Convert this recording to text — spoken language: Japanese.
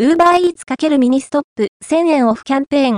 ウーバーイーツ×ミニストップ1000円オフキャンペーン。